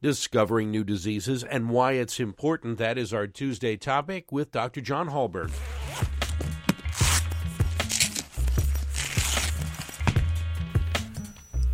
Discovering new diseases and why it's important. That is our Tuesday topic with Dr. John Hallberg.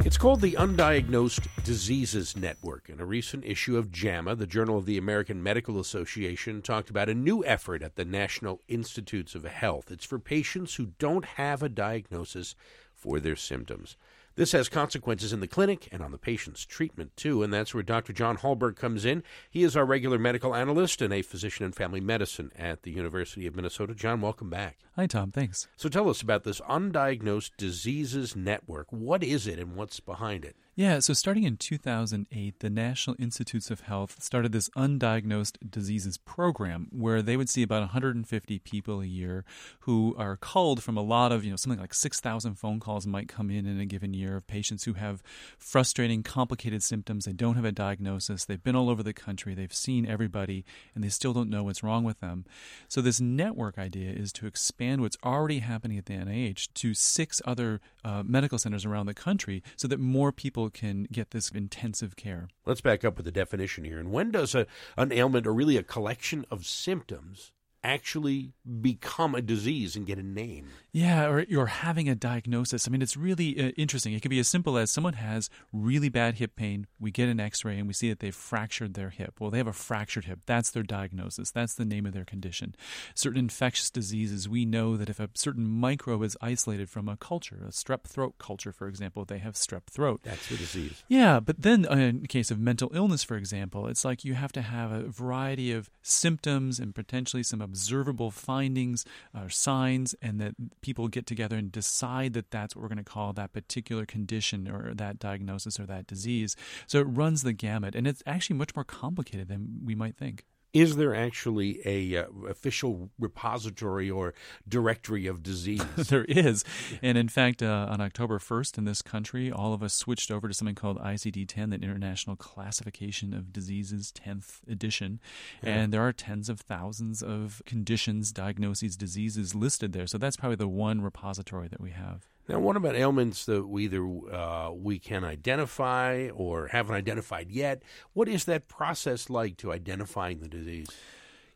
It's called the Undiagnosed Diseases Network. In a recent issue of JAMA, the Journal of the American Medical Association, talked about a new effort at the National Institutes of Health. It's for patients who don't have a diagnosis for their symptoms. This has consequences in the clinic and on the patient's treatment, too, and that's where Dr. John Hallberg comes in. He is our regular medical analyst and a physician in family medicine at the University of Minnesota. John, welcome back. Hi, Tom. Thanks. So tell us about this Undiagnosed Diseases Network. What is it and what's behind it? Yeah, so starting in 2008, the National Institutes of Health started this undiagnosed diseases program where they would see about 150 people a year who are culled from a lot of, you know, something like 6,000 phone calls might come in in a given year of patients who have frustrating, complicated symptoms. They don't have a diagnosis. They've been all over the country. They've seen everybody and they still don't know what's wrong with them. So this network idea is to expand what's already happening at the NIH to six other uh, medical centers around the country so that more people people can get this intensive care. Let's back up with the definition here. And when does a, an ailment, or really a collection of symptoms, actually become a disease and get a name. Yeah, or you're having a diagnosis. I mean, it's really uh, interesting. It could be as simple as someone has really bad hip pain. We get an x ray and we see that they've fractured their hip. Well, they have a fractured hip. That's their diagnosis. That's the name of their condition. Certain infectious diseases, we know that if a certain microbe is isolated from a culture, a strep throat culture, for example, they have strep throat. That's the disease. Yeah, but then uh, in case of mental illness, for example, it's like you have to have a variety of symptoms and potentially some observable findings or signs, and that people get together and decide that that's what we're going to call that particular condition or that diagnosis or that disease. So it runs the gamut, and it's actually much more complicated than we might think is there actually a uh, official repository or directory of disease? there is, and in fact, uh, on October first in this country, all of us switched over to something called ICD-10, the International Classification of Diseases, tenth edition, yeah. and there are tens of thousands of conditions, diagnoses, diseases listed there. So that's probably the one repository that we have. Now, what about ailments that we either uh, we can identify or haven't identified yet? What is that process like to identifying the disease?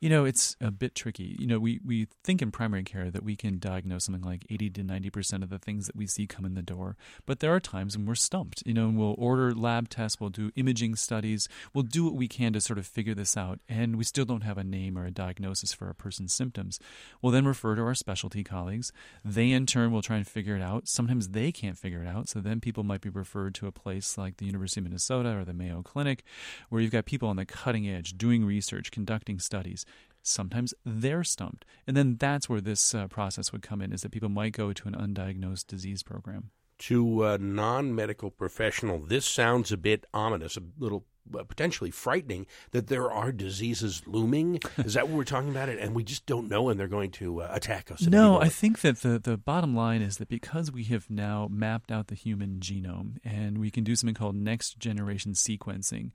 You know, it's a bit tricky. You know, we, we think in primary care that we can diagnose something like 80 to 90% of the things that we see come in the door. But there are times when we're stumped. You know, and we'll order lab tests, we'll do imaging studies, we'll do what we can to sort of figure this out. And we still don't have a name or a diagnosis for a person's symptoms. We'll then refer to our specialty colleagues. They, in turn, will try and figure it out. Sometimes they can't figure it out. So then people might be referred to a place like the University of Minnesota or the Mayo Clinic, where you've got people on the cutting edge doing research, conducting studies sometimes they're stumped. And then that's where this uh, process would come in is that people might go to an undiagnosed disease program. To a non medical professional, this sounds a bit ominous, a little uh, potentially frightening that there are diseases looming. Is that what we're talking about? It and we just don't know, and they're going to uh, attack us. No, I think that the the bottom line is that because we have now mapped out the human genome and we can do something called next generation sequencing,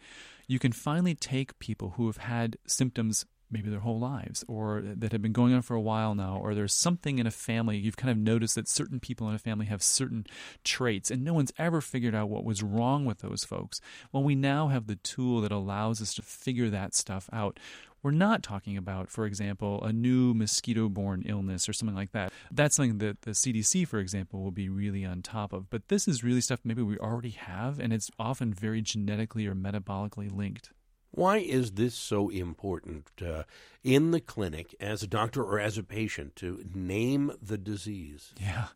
you can finally take people who have had symptoms maybe their whole lives or that have been going on for a while now or there's something in a family you've kind of noticed that certain people in a family have certain traits and no one's ever figured out what was wrong with those folks well we now have the tool that allows us to figure that stuff out we're not talking about, for example, a new mosquito borne illness or something like that. That's something that the CDC, for example, will be really on top of. But this is really stuff maybe we already have, and it's often very genetically or metabolically linked. Why is this so important uh, in the clinic as a doctor or as a patient to name the disease? Yeah.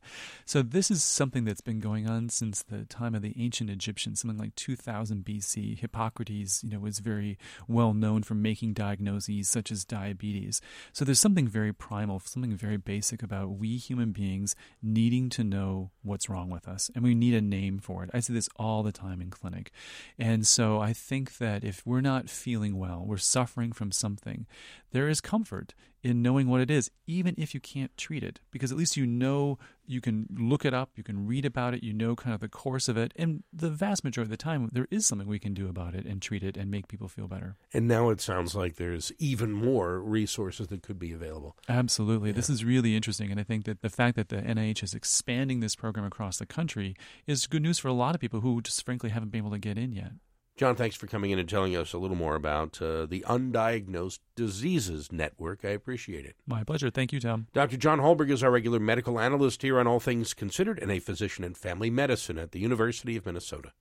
So, this is something that's been going on since the time of the ancient Egyptians, something like 2000 BC. Hippocrates, you know, was very well known for making diagnoses such as diabetes. So, there's something very primal, something very basic about we human beings needing to know what's wrong with us, and we need a name for it. I see this all the time in clinic. And so, I think that if we're not feeling well, we're suffering from something, there is comfort in knowing what it is, even if you can't treat it, because at least you know you can look it up, you can read about it, you know kind of the course of it, and the vast majority of the time, there is something we can do about it and treat it and make people feel better. And now it sounds like there's even more resources that could be available. Absolutely. Yeah. This is really interesting, and I think that the fact that the NIH is expanding this program across the country is good news for a lot of people who just frankly haven't been able to get in yet. John, thanks for coming in and telling us a little more about uh, the Undiagnosed Diseases Network. I appreciate it. My pleasure. Thank you, Tom. Dr. John Hallberg is our regular medical analyst here on All Things Considered and a physician in family medicine at the University of Minnesota.